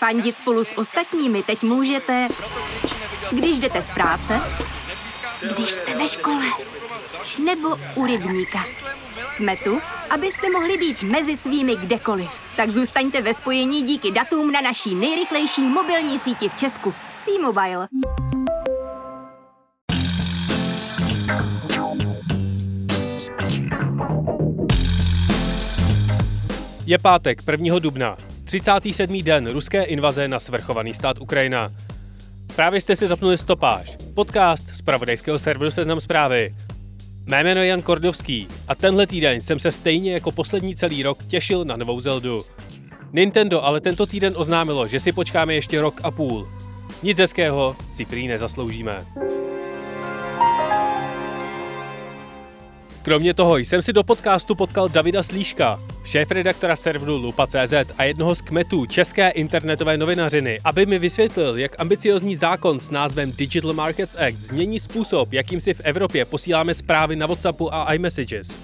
Fandit spolu s ostatními teď můžete, když jdete z práce, když jste ve škole, nebo u rybníka. Jsme tu, abyste mohli být mezi svými kdekoliv. Tak zůstaňte ve spojení díky datům na naší nejrychlejší mobilní síti v Česku. T-Mobile. Je pátek 1. dubna, 37. den ruské invaze na svrchovaný stát Ukrajina. Právě jste si zapnuli stopáž, podcast z pravodajského serveru Seznam zprávy. Mé jméno je Jan Kordovský a tenhle týden jsem se stejně jako poslední celý rok těšil na novou Zeldu. Nintendo ale tento týden oznámilo, že si počkáme ještě rok a půl. Nic hezkého si prý nezasloužíme. Kromě toho jsem si do podcastu potkal Davida Slíška, šéf-redaktora serveru Lupa.cz a jednoho z kmetů české internetové novinařiny, aby mi vysvětlil, jak ambiciozní zákon s názvem Digital Markets Act změní způsob, jakým si v Evropě posíláme zprávy na WhatsAppu a iMessages.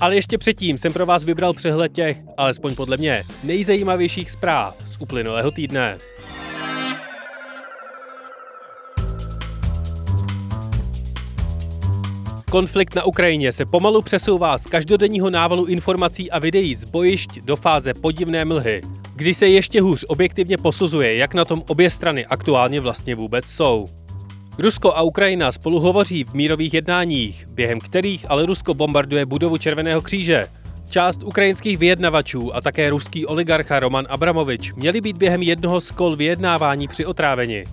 Ale ještě předtím jsem pro vás vybral přehled těch, alespoň podle mě, nejzajímavějších zpráv z uplynulého týdne. Konflikt na Ukrajině se pomalu přesouvá z každodenního návalu informací a videí z bojišť do fáze podivné mlhy, kdy se ještě hůř objektivně posuzuje, jak na tom obě strany aktuálně vlastně vůbec jsou. Rusko a Ukrajina spolu hovoří v mírových jednáních, během kterých ale Rusko bombarduje budovu Červeného kříže. Část ukrajinských vyjednavačů a také ruský oligarcha Roman Abramovič měli být během jednoho z kol vyjednávání při otráveni.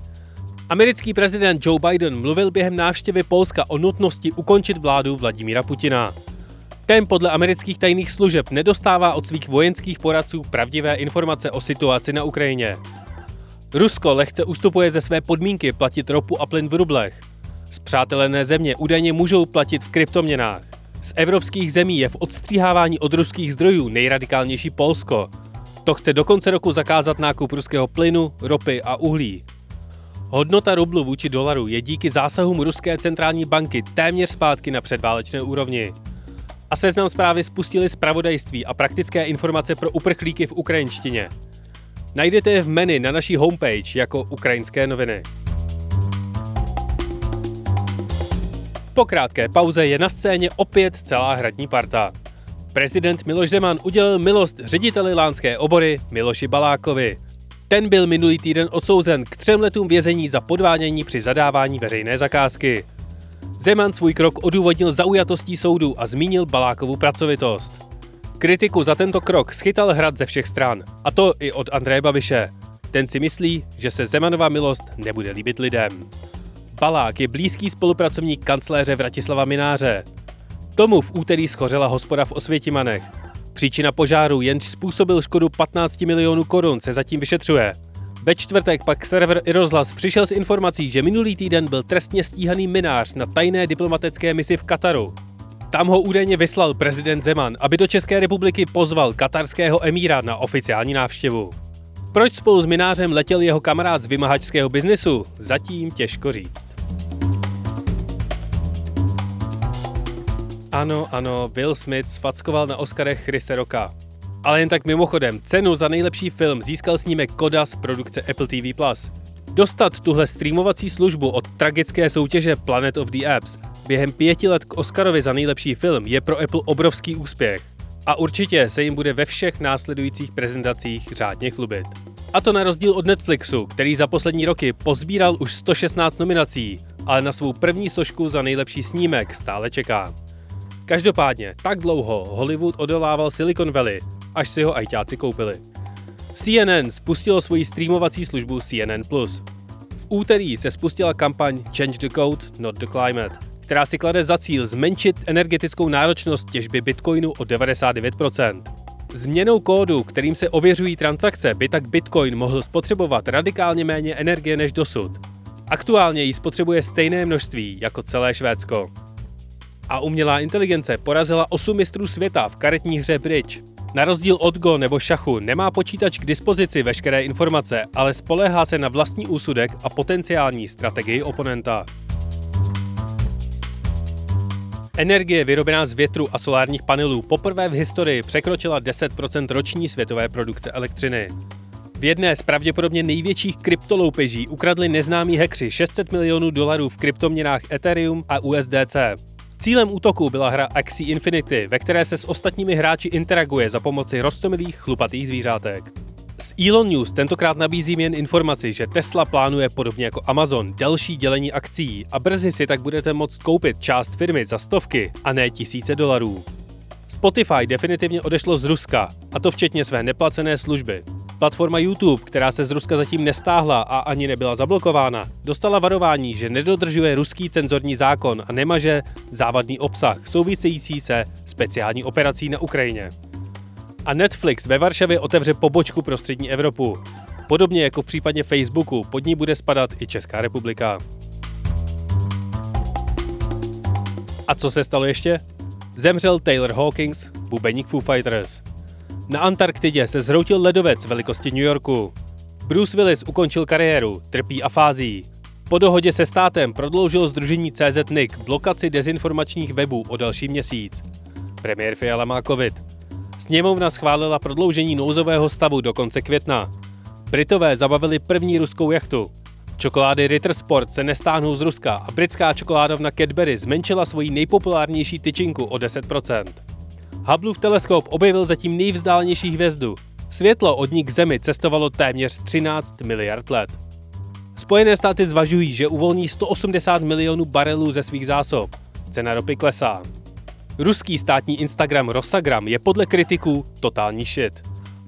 Americký prezident Joe Biden mluvil během návštěvy Polska o nutnosti ukončit vládu Vladimíra Putina. Ten podle amerických tajných služeb nedostává od svých vojenských poradců pravdivé informace o situaci na Ukrajině. Rusko lehce ustupuje ze své podmínky platit ropu a plyn v rublech. Zpřátelené země údajně můžou platit v kryptoměnách. Z evropských zemí je v odstříhávání od ruských zdrojů nejradikálnější Polsko. To chce do konce roku zakázat nákup ruského plynu, ropy a uhlí. Hodnota rublu vůči dolaru je díky zásahům ruské centrální banky téměř zpátky na předválečné úrovni. A seznam zprávy spustili zpravodajství a praktické informace pro uprchlíky v ukrajinštině. Najdete je v menu na naší homepage jako Ukrajinské noviny. Po krátké pauze je na scéně opět celá hradní parta. Prezident Miloš Zeman udělil milost řediteli lánské obory Miloši Balákovi. Ten byl minulý týden odsouzen k třem letům vězení za podvádění při zadávání veřejné zakázky. Zeman svůj krok odůvodnil zaujatostí soudu a zmínil Balákovu pracovitost. Kritiku za tento krok schytal hrad ze všech stran, a to i od Andreje Babiše. Ten si myslí, že se Zemanova milost nebude líbit lidem. Balák je blízký spolupracovník kancléře Vratislava Mináře. Tomu v úterý schořela hospoda v Osvětimanech Příčina požáru, jenž způsobil škodu 15 milionů korun, se zatím vyšetřuje. Ve čtvrtek pak server Irozlas přišel s informací, že minulý týden byl trestně stíhaný minář na tajné diplomatické misi v Kataru. Tam ho údajně vyslal prezident Zeman, aby do České republiky pozval katarského emíra na oficiální návštěvu. Proč spolu s minářem letěl jeho kamarád z vymahačského biznesu, zatím těžko říct. Ano, ano, Will Smith sfackoval na Oscarech Chrise Rocka. Ale jen tak mimochodem, cenu za nejlepší film získal snímek Koda z produkce Apple TV+. Dostat tuhle streamovací službu od tragické soutěže Planet of the Apps během pěti let k Oscarovi za nejlepší film je pro Apple obrovský úspěch. A určitě se jim bude ve všech následujících prezentacích řádně chlubit. A to na rozdíl od Netflixu, který za poslední roky pozbíral už 116 nominací, ale na svou první sošku za nejlepší snímek stále čeká. Každopádně, tak dlouho Hollywood odolával Silicon Valley, až si ho ajťáci koupili. CNN spustilo svoji streamovací službu CNN+. V úterý se spustila kampaň Change the Code, not the Climate, která si klade za cíl zmenšit energetickou náročnost těžby bitcoinu o 99%. Změnou kódu, kterým se ověřují transakce, by tak bitcoin mohl spotřebovat radikálně méně energie než dosud. Aktuálně ji spotřebuje stejné množství jako celé Švédsko a umělá inteligence porazila 8 mistrů světa v karetní hře Bridge. Na rozdíl od Go nebo šachu nemá počítač k dispozici veškeré informace, ale spoléhá se na vlastní úsudek a potenciální strategii oponenta. Energie vyrobená z větru a solárních panelů poprvé v historii překročila 10% roční světové produkce elektřiny. V jedné z pravděpodobně největších kryptoloupeží ukradli neznámí hekři 600 milionů dolarů v kryptoměnách Ethereum a USDC. Cílem útoku byla hra Axie Infinity, ve které se s ostatními hráči interaguje za pomoci rostomilých chlupatých zvířátek. Z Elon News tentokrát nabízím jen informaci, že Tesla plánuje podobně jako Amazon další dělení akcí a brzy si tak budete moct koupit část firmy za stovky a ne tisíce dolarů. Spotify definitivně odešlo z Ruska, a to včetně své neplacené služby. Platforma YouTube, která se z Ruska zatím nestáhla a ani nebyla zablokována, dostala varování, že nedodržuje ruský cenzorní zákon a nemaže závadný obsah související se speciální operací na Ukrajině. A Netflix ve Varšavě otevře pobočku pro střední Evropu. Podobně jako v případě Facebooku, pod ní bude spadat i Česká republika. A co se stalo ještě? Zemřel Taylor Hawkins, bubeník Foo Fighters. Na Antarktidě se zhroutil ledovec velikosti New Yorku. Bruce Willis ukončil kariéru, trpí afází. Po dohodě se státem prodloužil združení CZ blokaci dezinformačních webů o další měsíc. Premiér Fiala má covid. Sněmovna schválila prodloužení nouzového stavu do konce května. Britové zabavili první ruskou jachtu. Čokolády Ritter Sport se nestáhnou z Ruska a britská čokoládovna Cadbury zmenšila svoji nejpopulárnější tyčinku o 10%. Hubbleův teleskop objevil zatím nejvzdálenější hvězdu. Světlo od ní k Zemi cestovalo téměř 13 miliard let. Spojené státy zvažují, že uvolní 180 milionů barelů ze svých zásob. Cena ropy klesá. Ruský státní Instagram Rosagram je podle kritiků totální shit.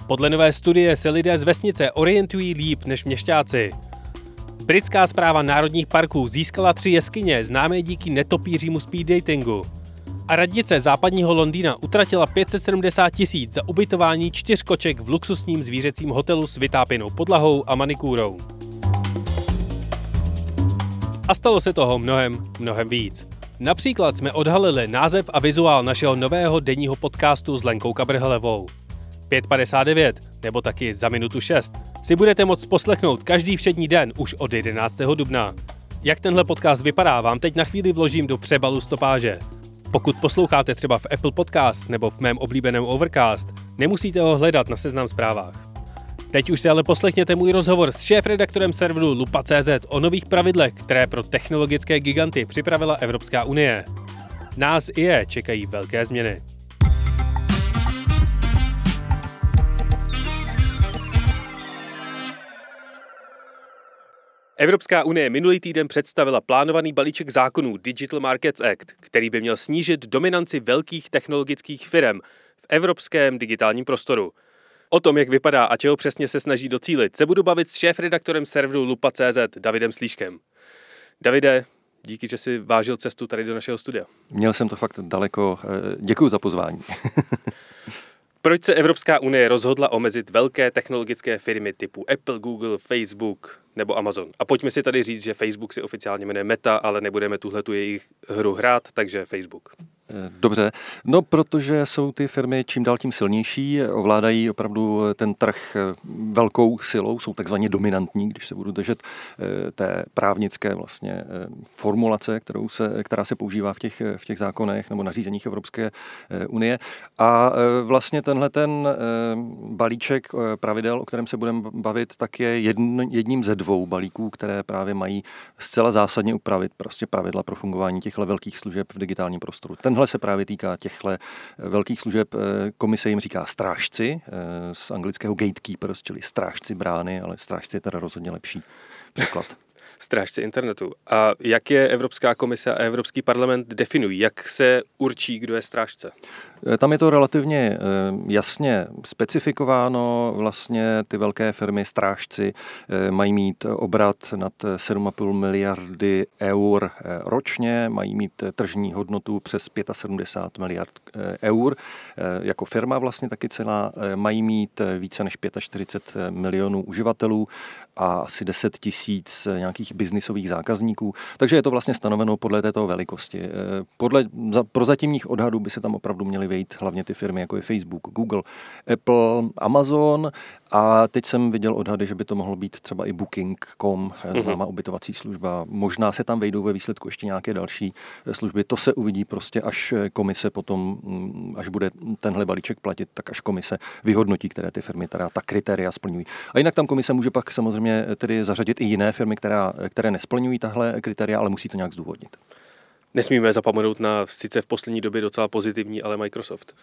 Podle nové studie se lidé z vesnice orientují líp než měšťáci. Britská zpráva národních parků získala tři jeskyně známé díky netopířímu speed datingu. A radnice západního Londýna utratila 570 tisíc za ubytování čtyř koček v luxusním zvířecím hotelu s vytápěnou podlahou a manikúrou. A stalo se toho mnohem, mnohem víc. Například jsme odhalili název a vizuál našeho nového denního podcastu s Lenkou Kabrhelevou. 5.59 nebo taky za minutu 6 si budete moct poslechnout každý všední den už od 11. dubna. Jak tenhle podcast vypadá, vám teď na chvíli vložím do přebalu stopáže. Pokud posloucháte třeba v Apple Podcast nebo v mém oblíbeném Overcast, nemusíte ho hledat na seznam zprávách. Teď už si ale poslechněte můj rozhovor s šéf-redaktorem serveru Lupa.cz o nových pravidlech, které pro technologické giganty připravila Evropská unie. Nás i je čekají velké změny. Evropská unie minulý týden představila plánovaný balíček zákonů Digital Markets Act, který by měl snížit dominanci velkých technologických firm v evropském digitálním prostoru. O tom, jak vypadá a čeho přesně se snaží docílit, se budu bavit s šéf-redaktorem serveru Lupa.cz Davidem Slíškem. Davide, díky, že jsi vážil cestu tady do našeho studia. Měl jsem to fakt daleko. Eh, Děkuji za pozvání. Proč se Evropská unie rozhodla omezit velké technologické firmy typu Apple, Google, Facebook nebo Amazon? A pojďme si tady říct, že Facebook si oficiálně jmenuje Meta, ale nebudeme tuhle tu jejich hru hrát, takže Facebook. Dobře, no protože jsou ty firmy čím dál tím silnější, ovládají opravdu ten trh velkou silou, jsou takzvaně dominantní, když se budu držet eh, té právnické vlastně eh, formulace, kterou se, která se používá v těch, v těch zákonech nebo nařízeních Evropské eh, unie. A vlastně tenhle ten balíček pravidel, o kterém se budeme bavit, tak je jedn, jedním ze dvou balíků, které právě mají zcela zásadně upravit prostě pravidla pro fungování těchto velkých služeb v digitálním prostoru. Ten Tenhle se právě týká těchto velkých služeb. Komise jim říká strážci, eh, z anglického gatekeepers, čili strážci brány, ale strážci je teda rozhodně lepší překlad. Strážci internetu. A jak je Evropská komise a Evropský parlament definují? Jak se určí, kdo je strážce? Eh, tam je to relativně eh, jasně specifikováno. Vlastně ty velké firmy strážci eh, mají mít obrat nad 7,5 miliardy eur ročně, mají mít tržní hodnotu přes 75 miliard eur. Jako firma vlastně taky celá mají mít více než 45 milionů uživatelů a asi 10 tisíc nějakých biznisových zákazníků. Takže je to vlastně stanoveno podle této velikosti. Podle prozatímních odhadů by se tam opravdu měly vejít hlavně ty firmy, jako je Facebook, Google, Apple, Amazon a teď jsem viděl odhady, že by to mohlo být třeba i Booking.com, mm-hmm. známá ubytovací služba. Možná se tam vejdou ve výsledku ještě nějaké další služby. To se uvidí prostě, až komise potom, mm, až bude tenhle balíček platit, tak až komise vyhodnotí, které ty firmy teda ta kritéria splňují. A jinak tam komise může pak samozřejmě tedy zařadit i jiné firmy, která, které nesplňují tahle kritéria, ale musí to nějak zdůvodnit. Nesmíme zapomenout na sice v poslední době docela pozitivní, ale Microsoft.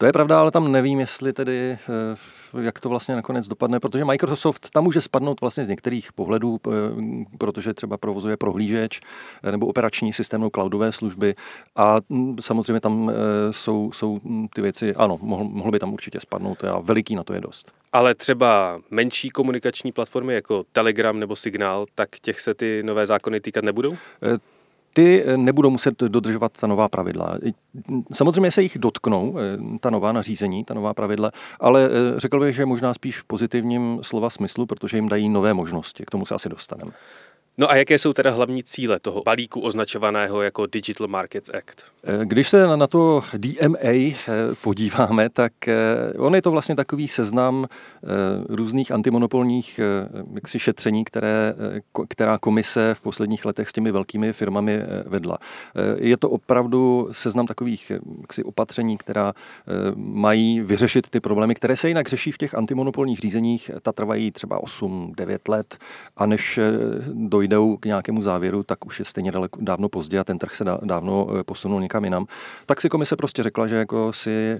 To je pravda, ale tam nevím, jestli tedy, eh, jak to vlastně nakonec dopadne, protože Microsoft tam může spadnout vlastně z některých pohledů, eh, protože třeba provozuje prohlížeč eh, nebo operační systém nebo cloudové služby a hm, samozřejmě tam jsou, jsou hm, ty věci, ano, mohlo by tam určitě spadnout a veliký na to je dost. Ale třeba menší komunikační platformy jako Telegram nebo Signál, tak těch se ty nové zákony týkat nebudou? Ty eh, nebudou muset dodržovat ta nová pravidla. Samozřejmě se jich dotknou, eh, ta nová nařízení, ta nová pravidla, ale eh, řekl bych, že možná spíš v pozitivním slova smyslu, protože jim dají nové možnosti. K tomu se asi dostaneme. No a jaké jsou teda hlavní cíle toho balíku označovaného jako Digital Markets Act? Eh, když se na to DMA eh, podíváme, tak eh, on je to vlastně takový seznam různých antimonopolních jaksi šetření, které, která komise v posledních letech s těmi velkými firmami vedla. Je to opravdu seznam takových jaksi opatření, která mají vyřešit ty problémy, které se jinak řeší v těch antimonopolních řízeních. Ta trvají třeba 8-9 let a než dojde dojdou k nějakému závěru, tak už je stejně daleko, dávno pozdě a ten trh se dávno eh, posunul někam jinam. Tak si komise prostě řekla, že jako si eh,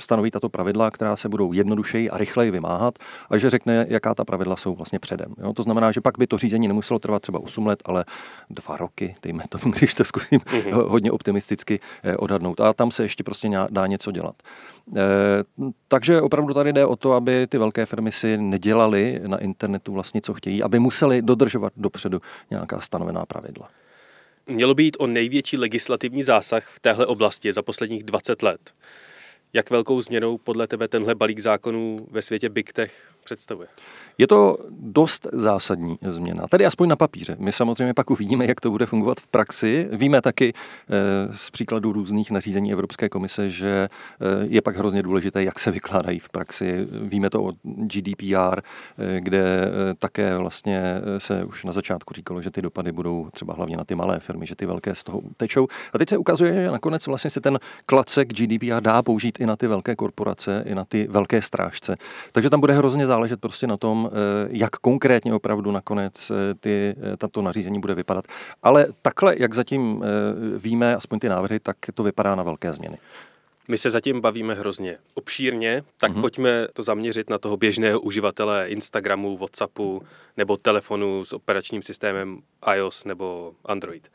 stanoví tato pravidla, která se budou jednodušeji a rychleji vymáhat a že řekne, jaká ta pravidla jsou vlastně předem. Jo? To znamená, že pak by to řízení nemuselo trvat třeba 8 let, ale dva roky, dejme to, když to zkusím mm-hmm. hodně optimisticky odhadnout. A tam se ještě prostě dá něco dělat. Takže opravdu tady jde o to, aby ty velké firmy si nedělali na internetu vlastně, co chtějí, aby museli dodržovat dopředu nějaká stanovená pravidla. Mělo jít o největší legislativní zásah v téhle oblasti za posledních 20 let. Jak velkou změnou podle tebe tenhle balík zákonů ve světě Big Tech představuje? Je to dost zásadní změna, tedy aspoň na papíře. My samozřejmě pak uvidíme, jak to bude fungovat v praxi. Víme taky eh, z příkladu různých nařízení Evropské komise, že eh, je pak hrozně důležité, jak se vykládají v praxi. Víme to o GDPR, eh, kde také vlastně se už na začátku říkalo, že ty dopady budou třeba hlavně na ty malé firmy, že ty velké z toho tečou. A teď se ukazuje, že nakonec vlastně se ten klacek GDPR dá použít i na ty velké korporace, i na ty velké strážce. Takže tam bude hrozně záležet prostě na tom, Eh, jak konkrétně opravdu nakonec eh, ty, eh, tato nařízení bude vypadat. Ale takhle, jak zatím víme, aspoň ty návrhy, tak to vypadá na velké změny. My se zatím bavíme hrozně obšírně, tak mm-hmm. pojďme to zaměřit na toho běžného uživatele Instagramu, Whatsappu nebo telefonu s operačním systémem iOS nebo Android.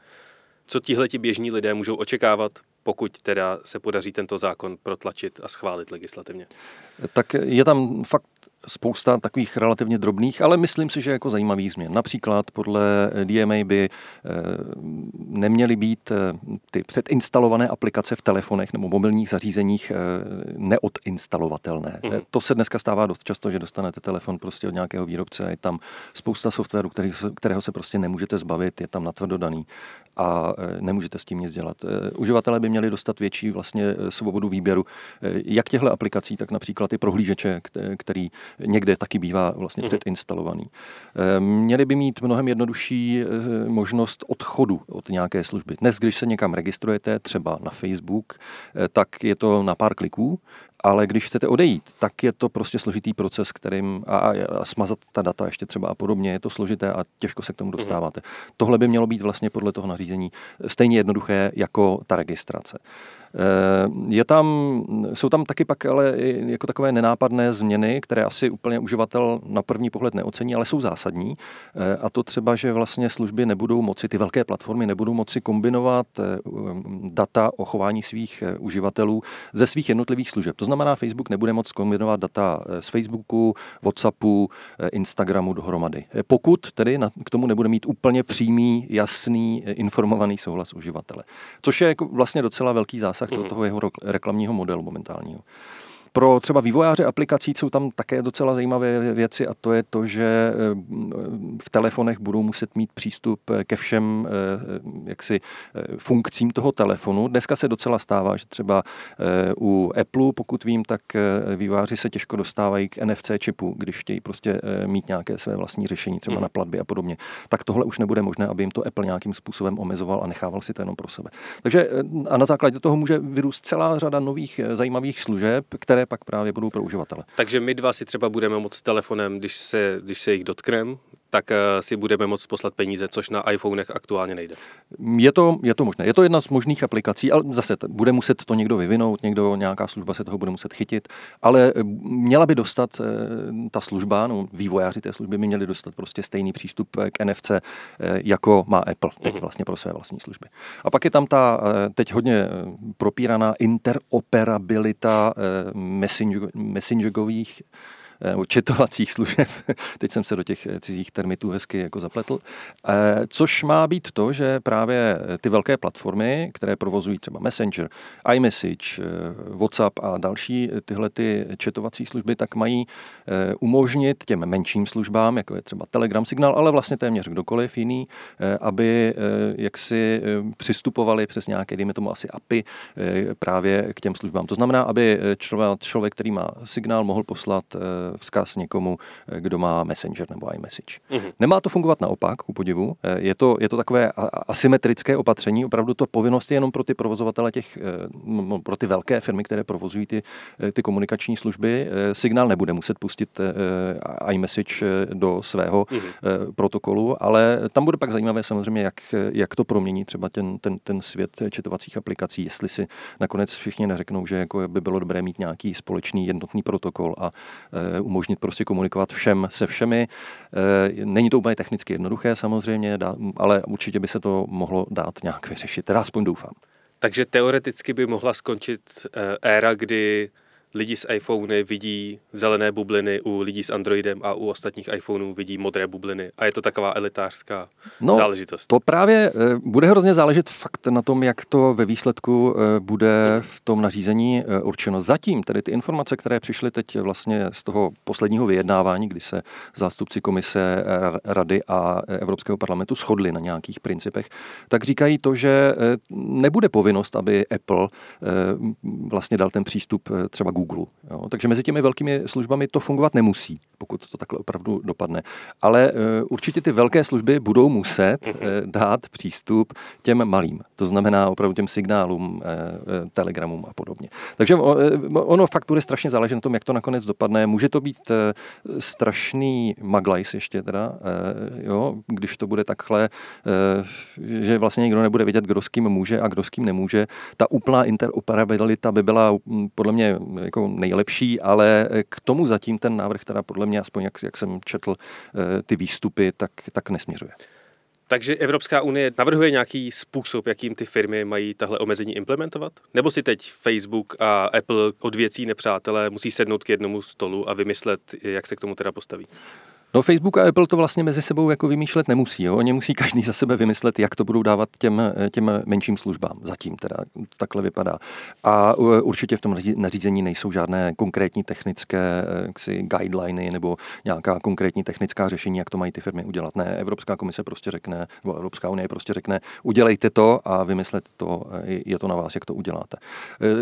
Co tihleti běžní lidé můžou očekávat, pokud teda se podaří tento zákon protlačit a schválit legislativně? Tak je tam fakt spousta takových relativně drobných, ale myslím si, že jako zajímavých změn. Například podle DMA by eh, neměly být eh, ty předinstalované aplikace v telefonech nebo mobilních zařízeních eh, neodinstalovatelné. Mm. To se dneska stává dost často, že dostanete telefon prostě od nějakého výrobce a je tam spousta softwaru, kterého se prostě nemůžete zbavit, je tam natvrdo daný a nemůžete s tím nic dělat. Uživatelé by měli dostat větší vlastně svobodu výběru jak těchto aplikací, tak například i prohlížeče, který někde taky bývá vlastně mm-hmm. předinstalovaný. Měli by mít mnohem jednodušší možnost odchodu od nějaké služby. Dnes, když se někam registrujete, třeba na Facebook, tak je to na pár kliků ale když chcete odejít, tak je to prostě složitý proces, kterým a, a smazat ta data ještě třeba a podobně, je to složité a těžko se k tomu mhm. dostáváte. Mm. Tohle by mělo být vlastně podle toho nařízení stejně jednoduché jako ta registrace. Eh, je tam, jsou tam taky pak ale jako takové nenápadné změny, které asi úplně uživatel na první pohled neocení, ale jsou zásadní. Eh, a to třeba, že vlastně služby nebudou moci, ty velké platformy nebudou moci kombinovat eh, data o chování svých uživatelů ze svých jednotlivých služeb. To znamená, Facebook nebude moct kombinovat data z Facebooku, WhatsAppu, Instagramu dohromady. Pokud tedy k tomu nebude mít úplně přímý, jasný, informovaný souhlas uživatele. Což je jako vlastně docela velký zásah zásah do mhm. toho jeho reklamního modelu momentálního. Pro třeba vývojáře aplikací jsou tam také docela zajímavé věci a to je to, že v telefonech budou muset mít přístup ke všem jaksi funkcím toho telefonu. Dneska se docela stává, že třeba u Apple, pokud vím, tak vývojáři se těžko dostávají k NFC čipu, když chtějí prostě mít nějaké své vlastní řešení, třeba hmm. na platby a podobně. Tak tohle už nebude možné, aby jim to Apple nějakým způsobem omezoval a nechával si to jenom pro sebe. Takže a na základě toho může vyrůst celá řada nových zajímavých služeb, které pak právě budou pro uživatele. Takže my dva si třeba budeme moct telefonem, když se, když se jich dotkneme, tak eh, si budeme moct poslat peníze, což na iPhonech aktuálně nejde. Je to, je to možné. Je to jedna z možných aplikací, ale zase bude muset to někdo vyvinout, někdo, nějaká služba se toho bude muset chytit, ale eh, měla by dostat eh, ta služba, no, vývojáři té služby by měli dostat prostě stejný přístup k NFC, jako má Apple teď mhm. vlastně pro své vlastní služby. A pak je tam ta teď hodně propíraná interoperabilita messengerových nebo četovacích služeb. Teď jsem se do těch cizích termitů hezky jako zapletl. Eh, což má být to, že právě ty velké platformy, které provozují třeba Messenger, iMessage, eh, WhatsApp a další tyhle ty četovací služby, tak mají eh, umožnit těm menším službám, jako je třeba Telegram Signal, ale vlastně téměř kdokoliv jiný, aby jaksi přistupovali přes nějaké, dejme tomu asi API, právě k těm službám. To znamená, aby člověk který má signál, mohl poslat vzkaz někomu, eh, kdo má Messenger nebo iMessage. Mm-hmm. Nemá to fungovat naopak, ku podivu. Eh, je to, je to takové asymetrické opatření. Opravdu to povinnost je jenom pro ty provozovatele těch, eh, pro ty velké firmy, které provozují ty, ty komunikační služby. Signál nebude muset pustit iMessage do svého mm-hmm. protokolu, ale tam bude pak zajímavé samozřejmě, jak, jak to promění třeba ten, ten, ten svět četovacích aplikací, jestli si nakonec všichni neřeknou, že jako by bylo dobré mít nějaký společný jednotný protokol a umožnit prostě komunikovat všem se všemi. Eh, není to úplně technicky jednoduché samozřejmě, ale určitě by se to mohlo dát nějak vyřešit. Teda aspoň doufám. Takže teoreticky by mohla skončit eh, éra, kdy lidi s iPhony vidí zelené bubliny, u lidí s Androidem a u ostatních iPhoneů vidí modré bubliny. A je to taková elitářská no, záležitost. To právě eh, bude hrozně záležet fakt na tom, jak to ve výsledku eh, bude v tom nařízení eh, určeno. Zatím tedy ty informace, které přišly teď vlastně z toho posledního vyjednávání, kdy se zástupci komise Rady a Evropského parlamentu shodli na nějakých principech, tak říkají to, že nebude povinnost, aby Apple vlastně dal ten přístup třeba Google Google. Jo. Takže mezi těmi velkými službami to fungovat nemusí, pokud to takhle opravdu dopadne. Ale uh, určitě ty velké služby budou muset uh, dát přístup těm malým. To znamená opravdu těm signálům, uh, telegramům a podobně. Takže uh, ono fakt bude strašně záležet na tom, jak to nakonec dopadne. Může to být uh, strašný maglajs ještě teda, uh, jo, když to bude takhle, uh, že vlastně nikdo nebude vědět, kdo s kým může a kdo s kým nemůže. Ta úplná interoperabilita by byla podle mě jako nejlepší, ale k tomu zatím ten návrh teda podle mě, aspoň jak, jak jsem četl eh, ty výstupy, tak, tak nesměřuje. Takže Evropská unie navrhuje nějaký způsob, jakým ty firmy mají tahle omezení implementovat? Nebo si teď Facebook a Apple od věcí nepřátelé musí sednout k jednomu stolu a vymyslet, jak se k tomu teda postaví? No Facebook a Apple to vlastně mezi sebou jako vymýšlet nemusí. Jo? Oni musí každý za sebe vymyslet, jak to budou dávat těm, těm menším službám. Zatím teda takhle vypadá. A určitě v tom nařízení nejsou žádné konkrétní technické ksi, guideliny nebo nějaká konkrétní technická řešení, jak to mají ty firmy udělat. Ne, Evropská komise prostě řekne, nebo Evropská unie prostě řekne, udělejte to a vymyslete to, je to na vás, jak to uděláte.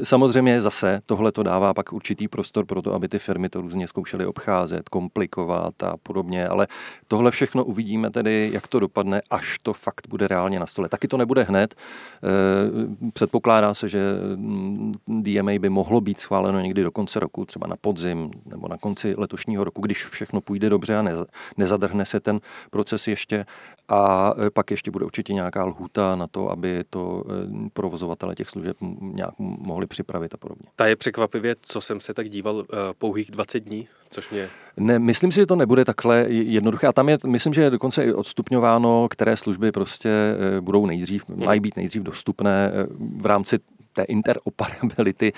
Samozřejmě zase tohle to dává pak určitý prostor pro to, aby ty firmy to různě zkoušely obcházet, komplikovat a podobně podobně, ale tohle všechno uvidíme tedy, jak to dopadne, až to fakt bude reálně na stole. Taky to nebude hned. Eh, předpokládá se, že mm, DMA by mohlo být schváleno někdy do konce roku, třeba na podzim nebo na konci letošního roku, když všechno půjde dobře a nezadrhne se ten proces ještě. A eh, pak ještě bude určitě nějaká lhůta na to, aby to eh, provozovatele těch služeb nějak mohli připravit a podobně. Ta je překvapivě, co jsem se tak díval, pouhých 20 dní, což mě ne, myslím si, že to nebude takhle jednoduché. A tam je, myslím, že je dokonce i odstupňováno, které služby prostě eh, budou nejdřív, mají být nejdřív dostupné eh, v rámci té interoperability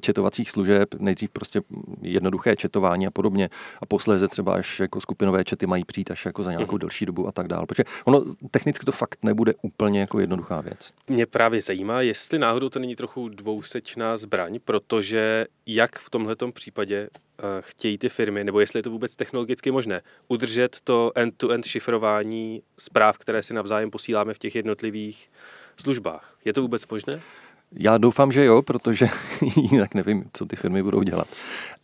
četovacích služeb, nejdřív prostě jednoduché četování a podobně a posléze třeba až jako skupinové čety mají přijít až jako za nějakou mhm. delší dobu a tak dále. Protože ono technicky to fakt nebude úplně jako jednoduchá věc. Mě právě zajímá, jestli náhodou to není trochu dvousečná zbraň, protože jak v tomto případě uh, chtějí ty firmy, nebo jestli je to vůbec technologicky možné, udržet to end-to-end šifrování zpráv, které si navzájem posíláme v těch jednotlivých službách. Je to vůbec možné? Já doufám, že jo, protože jinak nevím, co ty firmy budou dělat.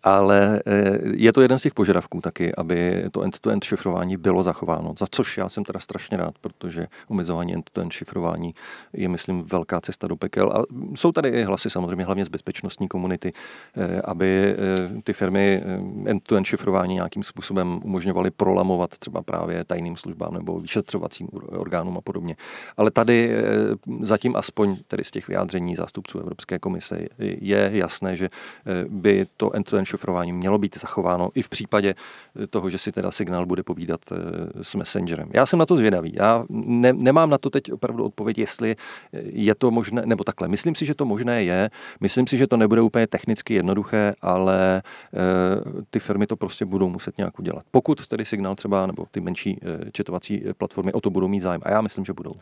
Ale eh, je to jeden z těch požadavků taky, aby to end-to-end šifrování bylo zachováno, za což já jsem teda strašně rád, protože omezování end-to-end šifrování je, myslím, velká cesta do pekel. A jsou tady i hlasy samozřejmě hlavně z bezpečnostní komunity, eh, aby eh, ty firmy end-to-end šifrování nějakým způsobem umožňovaly prolamovat třeba právě tajným službám nebo vyšetřovacím orgánům a podobně. Ale tady zatím aspoň tedy z těch vyjádření zástupců Evropské komise je jasné, že by to end-to-end šifrování mělo být zachováno i v případě eh, toho, že si teda signál bude povídat eh, s Messengerem. Já jsem na to zvědavý. Já ne, nemám na to teď opravdu odpověď, jestli eh, je to možné, nebo takhle. Myslím si, že to možné je. Myslím si, že to nebude úplně technicky jednoduché, ale ty firmy to prostě budou muset nějak udělat. Pokud tedy signál třeba, nebo ty menší četovací platformy o to budou mít zájem. A já myslím, že budou.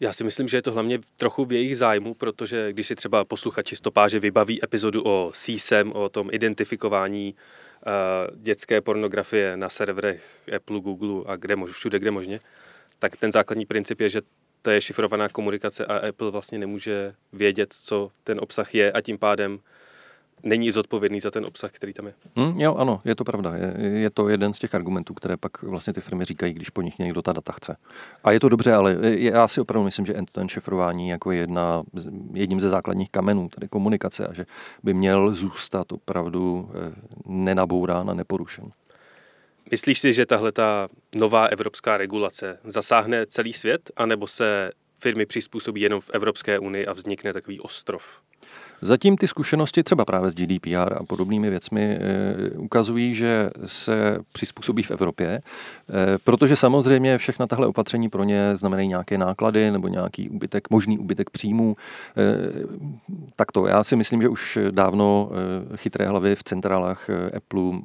Já si myslím, že je to hlavně trochu v jejich zájmu, protože když si třeba posluchači stopáže vybaví epizodu o CSAM, o tom identifikování uh, dětské pornografie na serverech Apple, Google a kde mož, všude, kde možně, tak ten základní princip je, že to je šifrovaná komunikace a Apple vlastně nemůže vědět, co ten obsah je a tím pádem není zodpovědný za ten obsah, který tam je. Hmm, jo, ano, je to pravda. Je, je to jeden z těch argumentů, které pak vlastně ty firmy říkají, když po nich někdo ta data chce. A je to dobře, ale já si opravdu myslím, že end-to-end šifrování jako jedna, jedním ze základních kamenů, tedy komunikace, a že by měl zůstat opravdu eh, nenabourán a neporušen. Myslíš si, že tahle ta nová evropská regulace zasáhne celý svět, anebo se firmy přizpůsobí jenom v Evropské unii a vznikne takový ostrov? Zatím ty zkušenosti třeba právě s GDPR a podobnými věcmi eh, ukazují, že se přizpůsobí v Evropě, eh, protože samozřejmě všechna tahle opatření pro ně znamenají nějaké náklady nebo nějaký ubytek, možný ubytek příjmů. Eh, tak to, já si myslím, že už dávno chytré hlavy v centrálách Apple,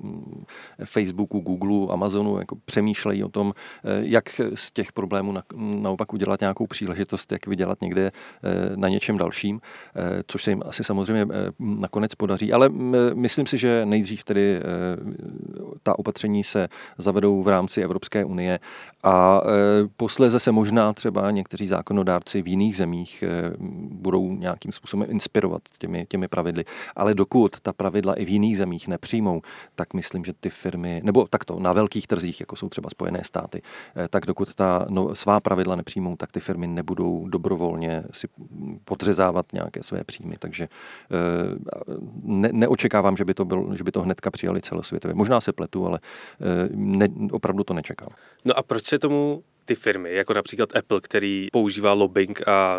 Facebooku, Google, Amazonu jako přemýšlejí o tom, jak z těch problémů naopak udělat nějakou příležitost, jak vydělat někde na něčem dalším, což se jim asi samozřejmě eh, nakonec podaří, ale myslím si, že nejdřív tedy eh, ta opatření se zavedou v rámci Evropské unie a e, posléze se možná třeba někteří zákonodárci v jiných zemích e, budou nějakým způsobem inspirovat těmi, těmi pravidly. Ale dokud ta pravidla i v jiných zemích nepřijmou, tak myslím, že ty firmy, nebo takto, na velkých trzích, jako jsou třeba Spojené státy, e, tak dokud ta no, svá pravidla nepřijmou, tak ty firmy nebudou dobrovolně si podřezávat nějaké své příjmy. Takže ne, neočekávám, že by, to byl, že by to hnedka přijali celosvětově. Možná se pletu, ale ne, opravdu to nečekám. No a proč se tomu ty firmy, jako například Apple, který používá lobbying a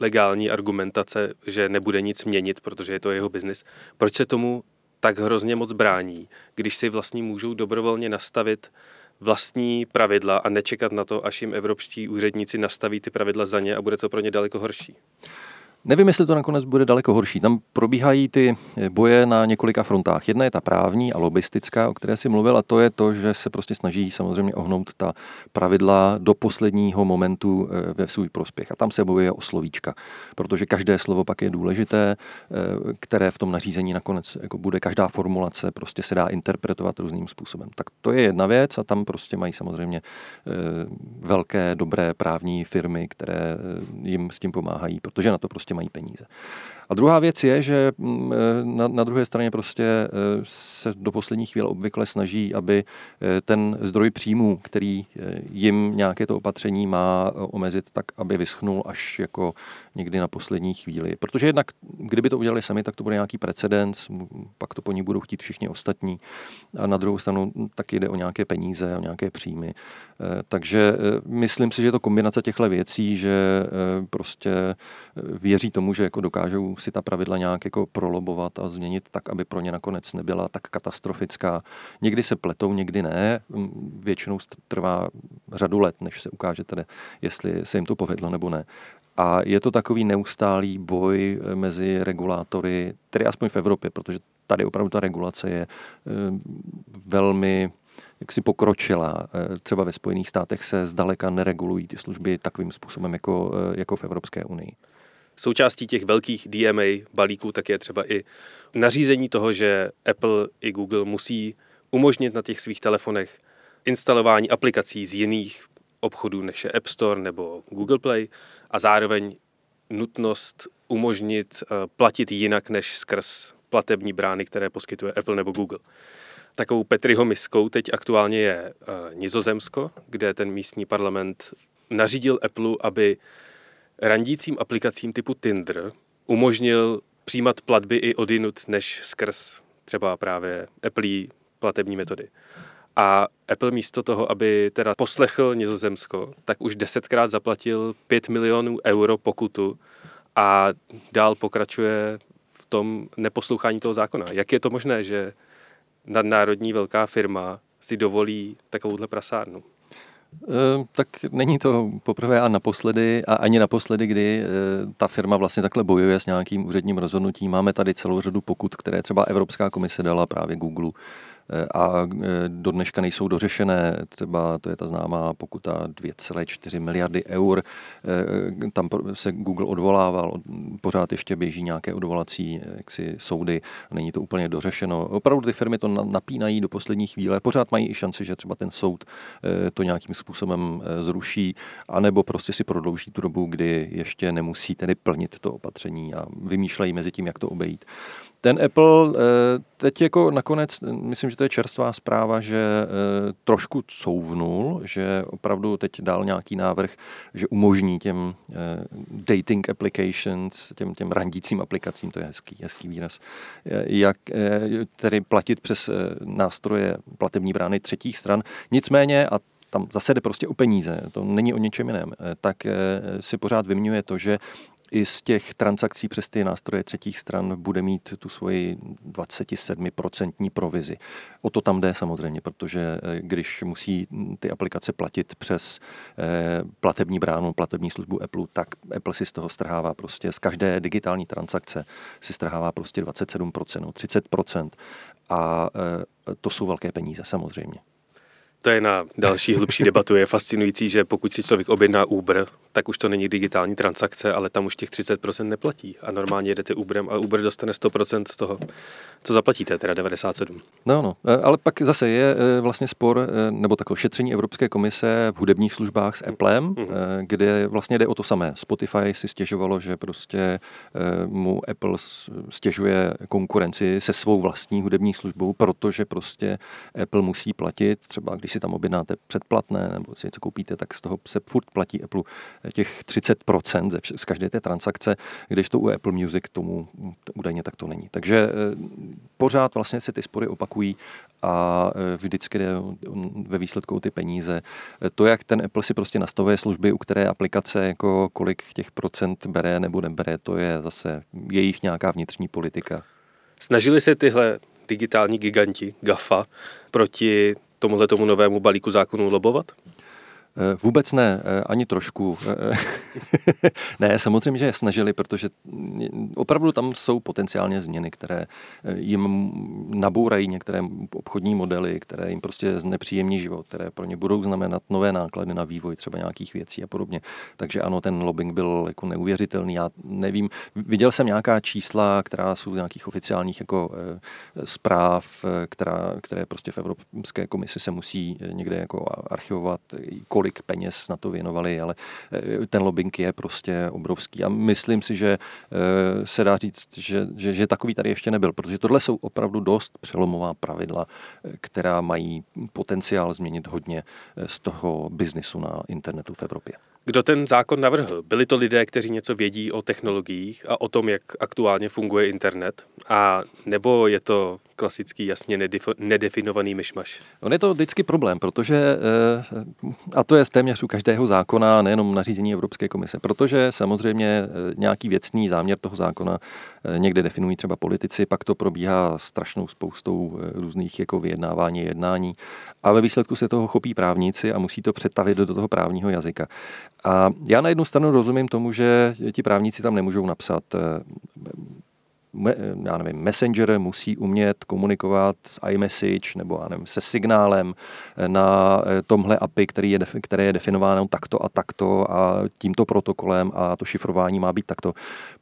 legální argumentace, že nebude nic měnit, protože je to jeho biznis, proč se tomu tak hrozně moc brání, když si vlastně můžou dobrovolně nastavit vlastní pravidla a nečekat na to, až jim evropští úředníci nastaví ty pravidla za ně a bude to pro ně daleko horší. Nevím, jestli to nakonec bude daleko horší. Tam probíhají ty boje na několika frontách. Jedna je ta právní a lobistická, o které si mluvil, a to je to, že se prostě snaží samozřejmě ohnout ta pravidla do posledního momentu eh, ve svůj prospěch. A tam se bojuje o slovíčka, protože každé slovo pak je důležité, eh, které v tom nařízení nakonec jako bude každá formulace, prostě se dá interpretovat různým způsobem. Tak to je jedna věc a tam prostě mají samozřejmě eh, velké, dobré právní firmy, které jim s tím pomáhají, protože na to prostě mají peníze. A druhá věc je, že mm, eh, na, na druhé straně prostě eh, se do poslední chvíle obvykle snaží, aby eh, ten zdroj příjmů, který jim nějaké to opatření má omezit, tak aby vyschnul až jako někdy na poslední chvíli. Protože jednak, kdyby to udělali sami, tak to bude nějaký precedens, pak to po ní budou chtít všichni ostatní. A na druhou stranu tak jde o nějaké peníze, o nějaké příjmy. Takže myslím si, že je to kombinace těchto věcí, že prostě věří tomu, že jako dokážou si ta pravidla nějak jako prolobovat a změnit tak, aby pro ně nakonec nebyla tak katastrofická. Někdy se pletou, někdy ne. Většinou trvá řadu let, než se ukáže tedy, jestli se jim to povedlo nebo ne. A je to takový neustálý boj mezi regulátory, tedy aspoň v Evropě, protože tady opravdu ta regulace je velmi jak si pokročila. Třeba ve Spojených státech se zdaleka neregulují ty služby takovým způsobem jako, jako v Evropské unii. Součástí těch velkých DMA balíků tak je třeba i nařízení toho, že Apple i Google musí umožnit na těch svých telefonech instalování aplikací z jiných obchodů, než je App Store nebo Google Play a zároveň nutnost umožnit eh, platit jinak než skrz platební brány, které poskytuje Apple nebo Google. Takovou Petriho miskou teď aktuálně je uh, Nizozemsko, kde ten místní parlament nařídil Apple, aby randícím aplikacím typu Tinder umožnil přijímat platby i odinut než skrz třeba právě Apple platební metody. A Apple místo toho, aby teda poslechl Nizozemsko, tak už desetkrát zaplatil 5 milionů euro pokutu a dál pokračuje v tom neposlouchání toho zákona. Jak je to možné, že nadnárodní velká firma si dovolí takovouhle prasárnu? Eh, tak není to poprvé a naposledy, a ani naposledy, kdy eh, ta firma vlastně takhle bojuje s nějakým úředním rozhodnutím. Máme tady celou řadu pokut, které třeba Evropská komise dala právě Google a e, do dneška nejsou dořešené. Třeba to je ta známá pokuta 2,4 miliardy eur. E, tam se Google odvolával, pořád ještě běží nějaké odvolací jaksi, soudy, není to úplně dořešeno. Opravdu ty firmy to napínají do poslední chvíle, pořád mají i šanci, že třeba ten soud to nějakým způsobem zruší, anebo prostě si prodlouží tu dobu, kdy ještě nemusí tedy plnit to opatření a vymýšlejí mezi tím, jak to obejít. Ten Apple eh, teď jako nakonec, myslím, že to je čerstvá zpráva, že eh, trošku couvnul, že opravdu teď dal nějaký návrh, že umožní těm eh, dating applications, těm, těm randícím aplikacím, to je hezký, hezký výraz, jak tedy platit přes nástroje platební brány třetích stran. Nicméně, a tam zase jde prostě o peníze, to není o něčem jiném, tak si pořád vyměňuje to, že i z těch transakcí přes ty nástroje třetích stran bude mít tu svoji 27% provizi. O to tam jde samozřejmě, protože eh, když musí ty aplikace platit přes eh, platební bránu, platební službu Apple, tak Apple si z toho strhává prostě z každé digitální transakce si strhává prostě 27%, 30% a eh, to jsou velké peníze samozřejmě. To je na další hlubší debatu. Je fascinující, že pokud si člověk objedná Uber, tak už to není digitální transakce, ale tam už těch 30% neplatí. A normálně jedete Uberem a Uber dostane 100% z toho, co zaplatíte, teda 97. No, no, e, ale pak zase je e, vlastně spor, e, nebo takové šetření Evropské komise v hudebních službách s Applem, mm-hmm. kde vlastně jde o to samé. Spotify si stěžovalo, že prostě mu Apple stěžuje konkurenci se svou vlastní hudební službou, protože prostě Apple musí platit, třeba když si tam objednáte předplatné nebo si něco koupíte, tak z toho se furt platí Apple těch 30% ze vš- z každé té transakce, když to u Apple Music tomu údajně tak to není. Takže eh, pořád vlastně se ty spory opakují a eh, vždycky jde ve výsledku ty peníze. To, jak ten Apple si prostě nastavuje služby, u které aplikace, jako kolik těch procent bere nebo nebere, to je zase jejich nějaká vnitřní politika. Snažili se tyhle digitální giganti GAFA proti tomuhle tomu novému balíku zákonů lobovat? Eh, vůbec ne, eh, ani trošku. Eh, ne, samozřejmě, že je snažili, protože opravdu tam jsou potenciálně změny, které jim nabourají některé obchodní modely, které jim prostě znepříjemní život, které pro ně budou znamenat nové náklady na vývoj třeba nějakých věcí a podobně. Takže ano, ten lobbying byl jako neuvěřitelný. Já nevím, viděl jsem nějaká čísla, která jsou z nějakých oficiálních jako zpráv, která, které prostě v Evropské komisi se musí někde jako archivovat, kolik peněz na to věnovali, ale eh, ten lobbying je prostě obrovský. A myslím si, že eh, se dá říct, že, že, že takový tady ještě nebyl, protože tohle jsou opravdu dost přelomová pravidla, eh, která mají potenciál změnit hodně z toho biznisu na internetu v Evropě. Kdo ten zákon navrhl? Byli to lidé, kteří něco vědí o technologiích a o tom, jak aktuálně funguje internet? A nebo je to klasický, jasně nedefinovaný myšmaš. On je to vždycky problém, protože, eh, a to je téměř u každého zákona, nejenom nařízení Evropské komise, protože samozřejmě eh, nějaký věcný záměr toho zákona eh, někde definují třeba politici, pak to probíhá strašnou spoustou různých jako vyjednávání, jednání a ve výsledku se toho chopí právníci a musí to přetavit do toho právního jazyka. A já na jednu stranu rozumím tomu, že ti právníci tam nemůžou napsat já nevím, Messenger musí umět komunikovat s iMessage nebo já nevím, se signálem na eh, tomhle API, který je, které je definováno takto a takto a tímto protokolem a to šifrování má být takto,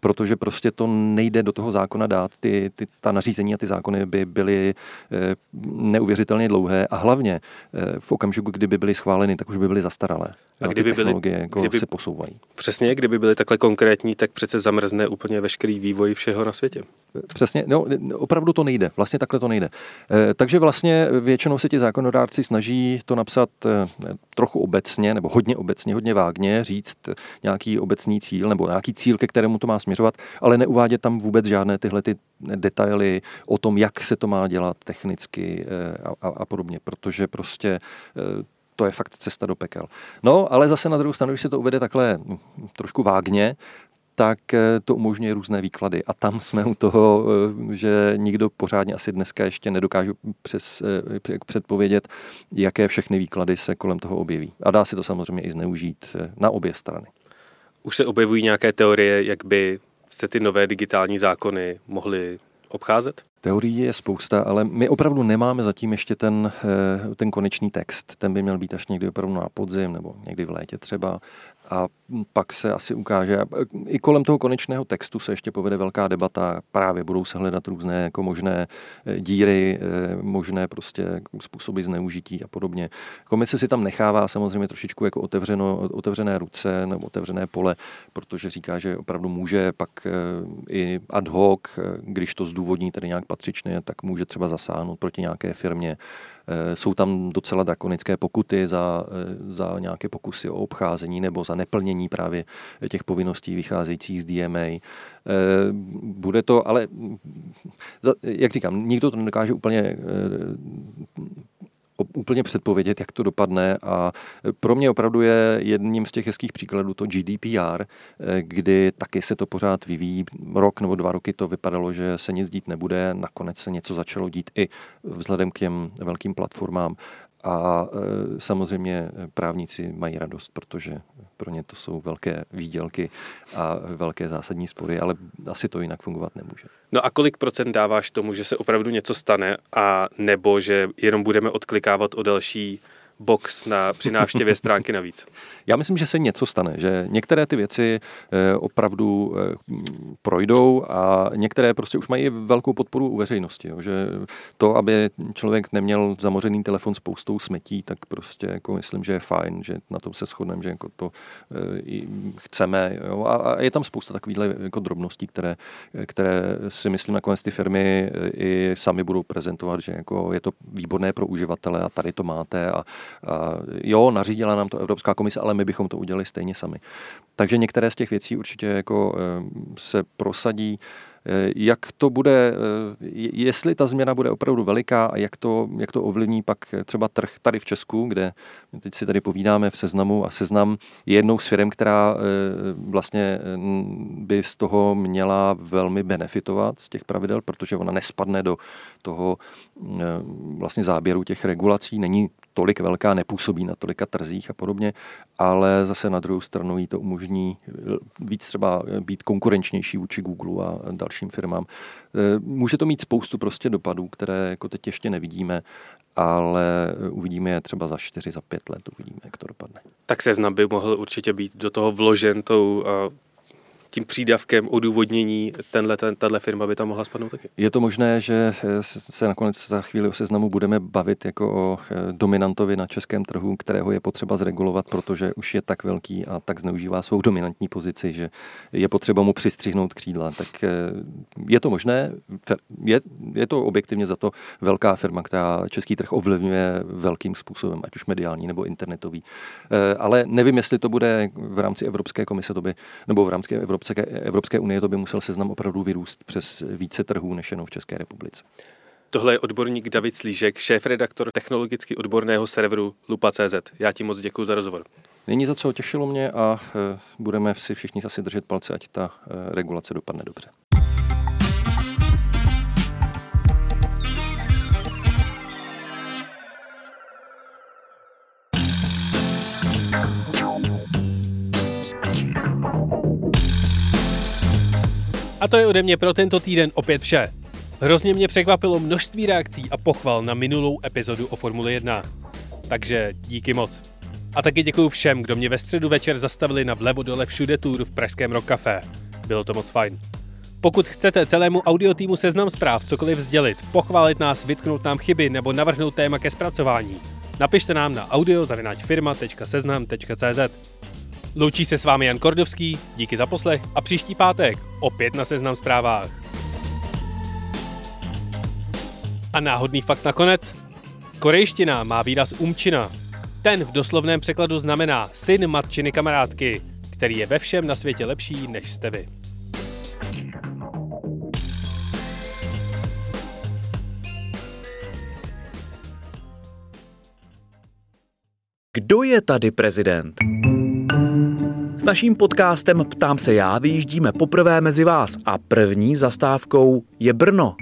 protože prostě to nejde do toho zákona dát. Ty, ty, ta nařízení a ty zákony by byly eh, neuvěřitelně dlouhé a hlavně eh, v okamžiku, kdyby byly schváleny, tak už by byly zastaralé. A kdyby ty technologie byly, jako kdyby, se posouvají. Přesně, kdyby byly takhle konkrétní, tak přece zamrzne úplně veškerý vývoj všeho na světě. Přesně, no, opravdu to nejde, vlastně takhle to nejde. E, takže vlastně většinou se ti zákonodárci snaží to napsat e, trochu obecně, nebo hodně obecně, hodně vágně, říct nějaký obecný cíl, nebo nějaký cíl, ke kterému to má směřovat, ale neuvádět tam vůbec žádné tyhle ty detaily o tom, jak se to má dělat technicky e, a, a, a podobně, protože prostě to je fakt cesta do pekel. No, ale zase na druhou stranu, když se to uvede takhle hm, trošku vágně, tak eh, to umožňuje různé výklady. A tam jsme u toho, eh, že nikdo pořádně asi dneska ještě nedokáže přes, eh, předpovědět, jaké všechny výklady se kolem toho objeví. A dá se to samozřejmě i zneužít na obě strany. Už se objevují nějaké teorie, jak by se ty nové digitální zákony mohly obcházet? Teorií je spousta, ale my opravdu nemáme zatím ještě ten, ten konečný text. Ten by měl být až někdy opravdu na podzim nebo někdy v létě třeba a pak se asi ukáže. I kolem toho konečného textu se ještě povede velká debata. Právě budou se hledat různé jako možné eh, díry, eh, možné prostě způsoby zneužití a podobně. Komise si tam nechává samozřejmě trošičku jako otevřeno, otevřené ruce nebo otevřené pole, protože říká, že opravdu může pak eh, i ad hoc, když to zdůvodní tedy nějak patřičně, tak může třeba zasáhnout proti nějaké firmě jsou tam docela drakonické pokuty za, eh, za nějaké pokusy o obcházení nebo za neplnění právě těch povinností vycházejících z DMA. Eh, bude to, ale jak říkám, nikdo to nedokáže úplně úplně předpovědět, jak to dopadne. A pro mě opravdu je jedním z těch hezkých příkladů to GDPR, kdy taky se to pořád vyvíjí. Rok nebo dva roky to vypadalo, že se nic dít nebude, nakonec se něco začalo dít i vzhledem k těm velkým platformám a e, samozřejmě právníci mají radost, protože pro ně to jsou velké výdělky a velké zásadní spory, ale asi to jinak fungovat nemůže. No a kolik procent dáváš tomu, že se opravdu něco stane a nebo že jenom budeme odklikávat o další box na, při návštěvě stránky navíc? Já myslím, že se něco stane, že některé ty věci eh, opravdu eh, projdou a některé prostě už mají velkou podporu u veřejnosti. Jo, že to, aby člověk neměl zamořený telefon spoustou smetí, tak prostě jako myslím, že je fajn, že na tom se shodneme, že jako to eh, chceme. Jo, a je tam spousta takových jako drobností, které, které si myslím nakonec ty firmy i sami budou prezentovat, že jako je to výborné pro uživatele a tady to máte a, a jo, nařídila nám to Evropská komise, ale my bychom to udělali stejně sami. Takže některé z těch věcí určitě jako eh, se prosadí. Eh, jak to bude, eh, jestli ta změna bude opravdu veliká a jak to, jak to ovlivní pak třeba trh tady v Česku, kde teď si tady povídáme v seznamu a seznam je jednou z firm, která vlastně by z toho měla velmi benefitovat z těch pravidel, protože ona nespadne do toho vlastně záběru těch regulací, není tolik velká, nepůsobí na tolika trzích a podobně, ale zase na druhou stranu jí to umožní eh, víc třeba eh, být konkurenčnější vůči Google a dalším firmám. Eh, může to mít spoustu prostě dopadů, které jako teď ještě nevidíme, ale uvidíme je třeba za 4, za 5 let, uvidíme, jak to dopadne. Tak seznam by mohl určitě být do toho vložen tou tím přídavkem odůvodnění tenhle, ten, tato firma by tam mohla spadnout taky. Je to možné, že se nakonec za chvíli o seznamu budeme bavit jako o eh, dominantovi na českém trhu, kterého je potřeba zregulovat, protože už je tak velký a tak zneužívá svou dominantní pozici, že je potřeba mu přistřihnout křídla. Tak eh, je to možné, je, je to objektivně za to velká firma, která český trh ovlivňuje velkým způsobem, ať už mediální nebo internetový. Eh, ale nevím, jestli to bude v rámci Evropské komise, to by, nebo v rámci Evropské Evropské, Evropské unie to by musel seznam opravdu vyrůst přes více trhů než jenom v České republice. Tohle je odborník David Slížek, šéf-redaktor technologicky odborného serveru Lupa.cz. Já ti moc děkuji za rozhovor. Není za co, těšilo mě a e, budeme si všichni asi držet palce, ať ta e, regulace dopadne dobře. A to je ode mě pro tento týden opět vše. Hrozně mě překvapilo množství reakcí a pochval na minulou epizodu o Formule 1. Takže díky moc. A taky děkuji všem, kdo mě ve středu večer zastavili na vlevo dole všude tour v Pražském Rock Café. Bylo to moc fajn. Pokud chcete celému audio týmu seznam zpráv cokoliv sdělit, pochválit nás, vytknout nám chyby nebo navrhnout téma ke zpracování, napište nám na audio.firma.seznam.cz Loučí se s vámi Jan Kordovský, díky za poslech a příští pátek opět na seznam zprávách. A náhodný fakt nakonec. Korejština má výraz umčina. Ten v doslovném překladu znamená syn matčiny kamarádky, který je ve všem na světě lepší než jste vy. Kdo je tady prezident? S naším podcastem Ptám se já vyjíždíme poprvé mezi vás a první zastávkou je Brno.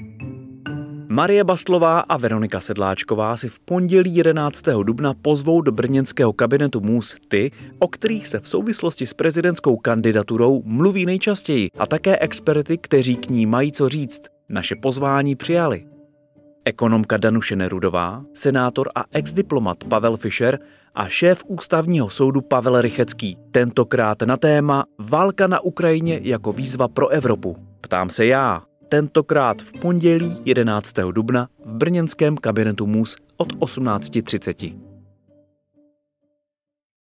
Marie Bastlová a Veronika Sedláčková si v pondělí 11. dubna pozvou do brněnského kabinetu MUS ty, o kterých se v souvislosti s prezidentskou kandidaturou mluví nejčastěji a také experty, kteří k ní mají co říct. Naše pozvání přijali. Ekonomka Danuše Nerudová, senátor a exdiplomat Pavel Fischer a šéf ústavního soudu Pavel Rychecký. Tentokrát na téma Válka na Ukrajině jako výzva pro Evropu. Ptám se já, tentokrát v pondělí 11. dubna v brněnském kabinetu MUS od 18.30.